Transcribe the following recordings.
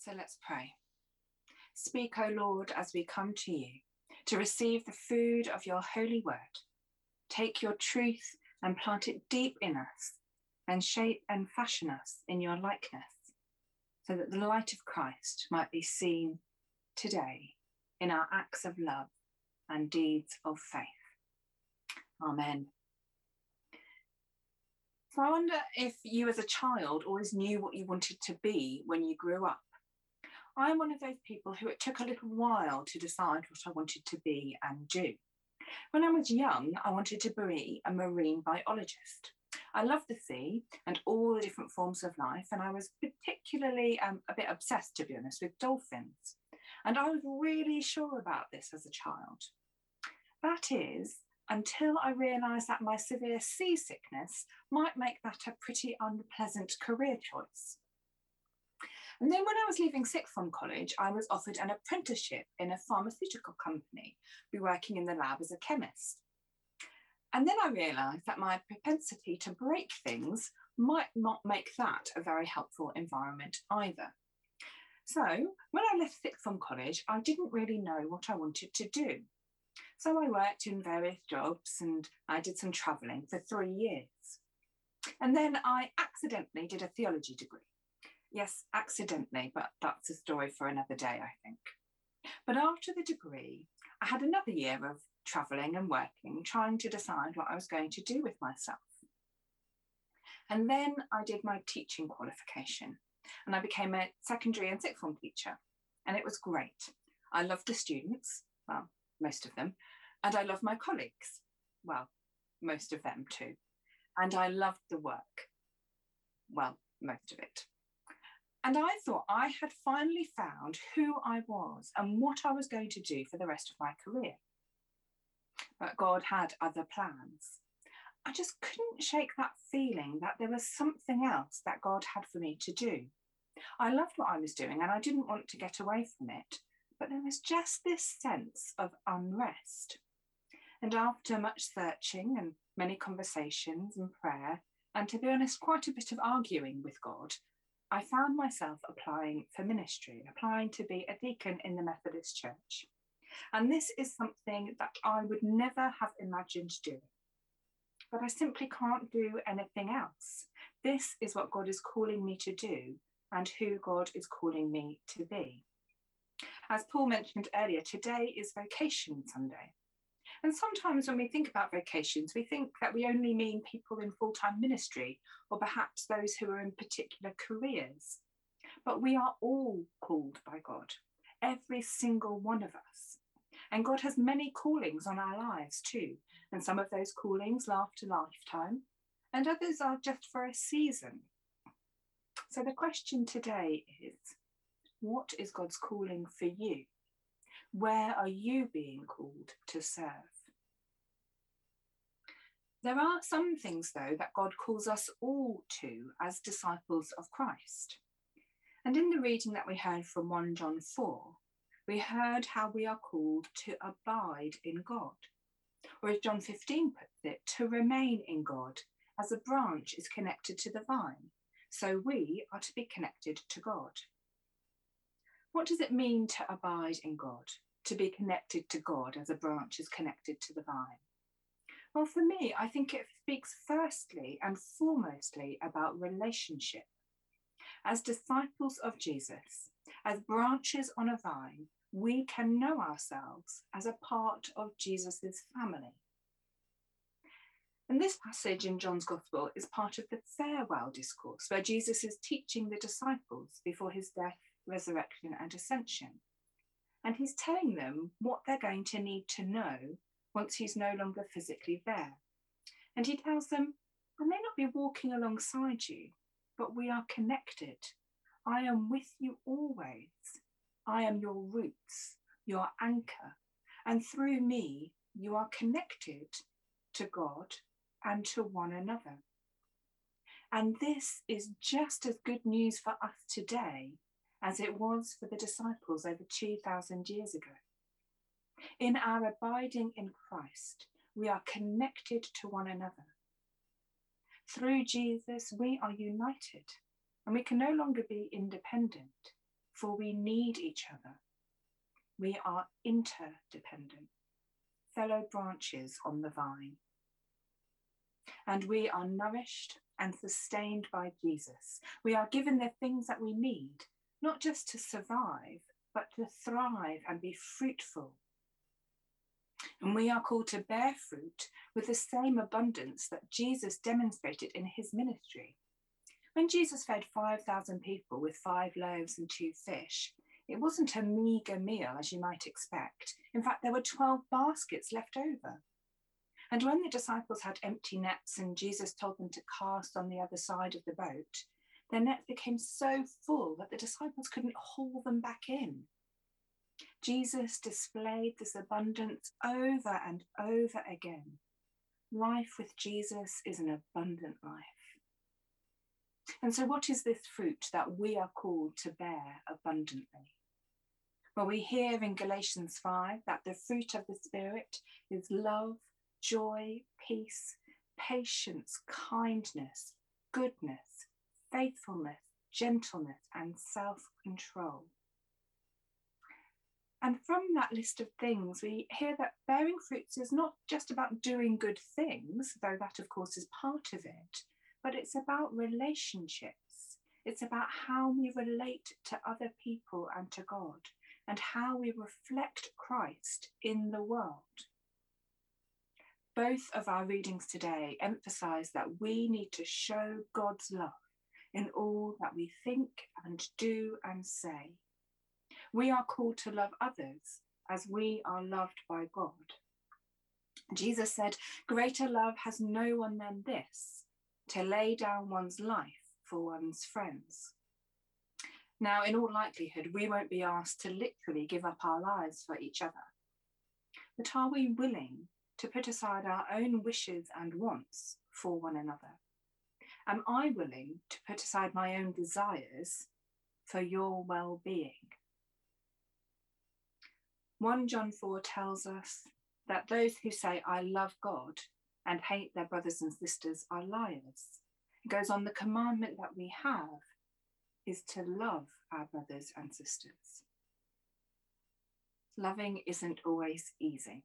So let's pray. Speak, O Lord, as we come to you to receive the food of your holy word. Take your truth and plant it deep in us and shape and fashion us in your likeness so that the light of Christ might be seen today in our acts of love and deeds of faith. Amen. So I wonder if you as a child always knew what you wanted to be when you grew up. I'm one of those people who it took a little while to decide what I wanted to be and do. When I was young, I wanted to be a marine biologist. I love the sea and all the different forms of life, and I was particularly um, a bit obsessed, to be honest, with dolphins. And I was really sure about this as a child. That is, until I realised that my severe seasickness might make that a pretty unpleasant career choice. And then when I was leaving sixth form college, I was offered an apprenticeship in a pharmaceutical company, be working in the lab as a chemist. And then I realised that my propensity to break things might not make that a very helpful environment either. So when I left sixth form college, I didn't really know what I wanted to do. So I worked in various jobs and I did some travelling for three years. And then I accidentally did a theology degree. Yes, accidentally, but that's a story for another day, I think. But after the degree, I had another year of travelling and working, trying to decide what I was going to do with myself. And then I did my teaching qualification and I became a secondary and sixth form teacher. And it was great. I loved the students, well, most of them, and I loved my colleagues, well, most of them too. And I loved the work, well, most of it. And I thought I had finally found who I was and what I was going to do for the rest of my career. But God had other plans. I just couldn't shake that feeling that there was something else that God had for me to do. I loved what I was doing and I didn't want to get away from it, but there was just this sense of unrest. And after much searching and many conversations and prayer, and to be honest, quite a bit of arguing with God, I found myself applying for ministry, applying to be a deacon in the Methodist Church. And this is something that I would never have imagined doing. But I simply can't do anything else. This is what God is calling me to do and who God is calling me to be. As Paul mentioned earlier, today is Vocation Sunday. And sometimes when we think about vocations, we think that we only mean people in full time ministry or perhaps those who are in particular careers. But we are all called by God, every single one of us. And God has many callings on our lives too. And some of those callings last a lifetime, and others are just for a season. So the question today is what is God's calling for you? Where are you being called to serve? There are some things, though, that God calls us all to as disciples of Christ. And in the reading that we heard from 1 John 4, we heard how we are called to abide in God. Or as John 15 puts it, to remain in God as a branch is connected to the vine. So we are to be connected to God. What does it mean to abide in God, to be connected to God as a branch is connected to the vine? Well, for me, I think it speaks firstly and foremostly about relationship. As disciples of Jesus, as branches on a vine, we can know ourselves as a part of Jesus' family. And this passage in John's Gospel is part of the farewell discourse, where Jesus is teaching the disciples before his death resurrection, and ascension. And he's telling them what they're going to need to know once he's no longer physically there. And he tells them, I may not be walking alongside you, but we are connected. I am with you always. I am your roots, your anchor. And through me, you are connected to God and to one another. And this is just as good news for us today as it was for the disciples over 2,000 years ago. In our abiding in Christ, we are connected to one another. Through Jesus, we are united and we can no longer be independent. for we need each other. We are interdependent, fellow branches on the vine. And we are nourished and sustained by Jesus. We are given the things that we need, not just to survive, but to thrive and be fruitful. And we are called to bear fruit with the same abundance that Jesus demonstrated in his ministry. When Jesus fed 5,000 people with five loaves and two fish, it wasn't a meagre meal as you might expect. In fact, there were 12 baskets left over. And when the disciples had empty nets and Jesus told them to cast on the other side of the boat, their nets became so full that the disciples couldn't haul them back in. Jesus displayed this abundance over and over again. Life with Jesus is an abundant life. And so, what is this fruit that we are called to bear abundantly? Well, we hear in Galatians 5 that the fruit of the Spirit is love, joy, peace, patience, kindness, goodness, faithfulness, gentleness, and self control. And from that list of things, we hear that bearing fruits is not just about doing good things, though that, of course, is part of it, but it's about relationships. It's about how we relate to other people and to God, and how we reflect Christ in the world. Both of our readings today emphasize that we need to show God's love in all that we think and do and say. We are called to love others as we are loved by God. Jesus said, Greater love has no one than this to lay down one's life for one's friends. Now, in all likelihood, we won't be asked to literally give up our lives for each other. But are we willing to put aside our own wishes and wants for one another? Am I willing to put aside my own desires for your well being? 1 John 4 tells us that those who say, I love God and hate their brothers and sisters are liars. It goes on, the commandment that we have is to love our brothers and sisters. Loving isn't always easy.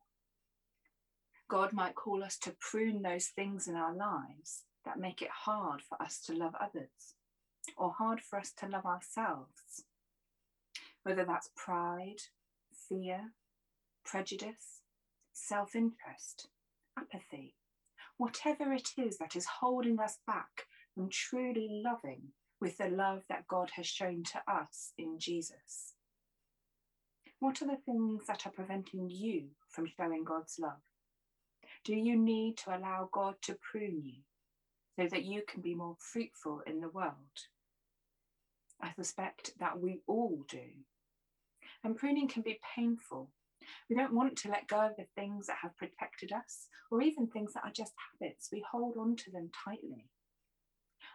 God might call us to prune those things in our lives that make it hard for us to love others or hard for us to love ourselves, whether that's pride, fear, prejudice, self interest, apathy, whatever it is that is holding us back from truly loving with the love that God has shown to us in Jesus? What are the things that are preventing you from showing God's love? Do you need to allow God to prune you so that you can be more fruitful in the world? I suspect that we all do. And pruning can be painful we don't want to let go of the things that have protected us, or even things that are just habits. We hold on to them tightly.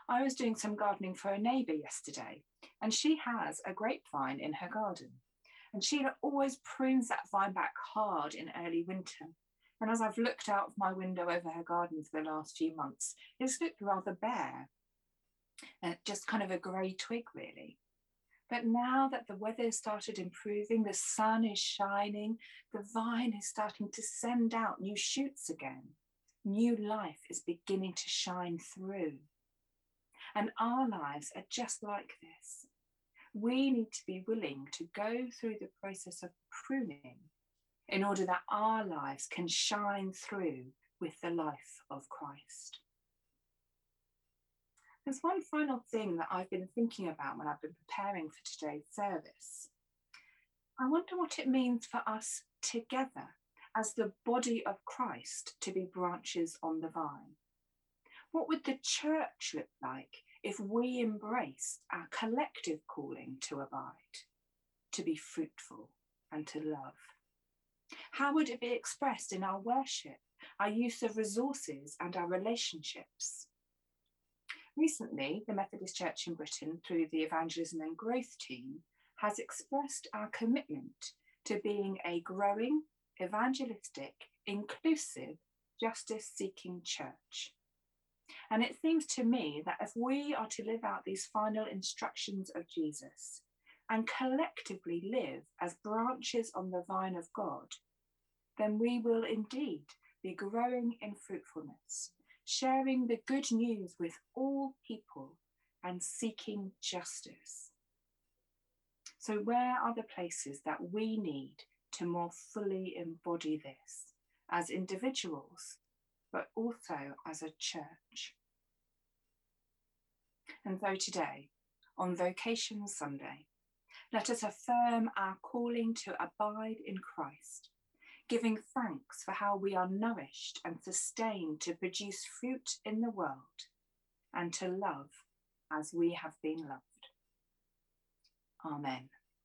I was doing some gardening for a neighbour yesterday, and she has a grapevine in her garden. And she always prunes that vine back hard in early winter. And as I've looked out of my window over her garden for the last few months, it's looked rather bare, uh, just kind of a grey twig, really. But now that the weather started improving, the sun is shining, the vine is starting to send out new shoots again. New life is beginning to shine through. And our lives are just like this. We need to be willing to go through the process of pruning in order that our lives can shine through with the life of Christ. There's one final thing that I've been thinking about when I've been preparing for today's service. I wonder what it means for us together as the body of Christ to be branches on the vine. What would the church look like if we embraced our collective calling to abide, to be fruitful, and to love? How would it be expressed in our worship, our use of resources, and our relationships? Recently, the Methodist Church in Britain, through the Evangelism and Growth team, has expressed our commitment to being a growing, evangelistic, inclusive, justice seeking church. And it seems to me that if we are to live out these final instructions of Jesus, and collectively live as branches on the vine of God, then we will indeed be growing in fruitfulness, sharing the good news with all people and seeking justice. So, where are the places that we need to more fully embody this as individuals, but also as a church? And so today, on Vocation Sunday, let us affirm our calling to abide in Christ, giving thanks for how we are nourished and sustained to produce fruit in the world and to love as we have been loved. Amen.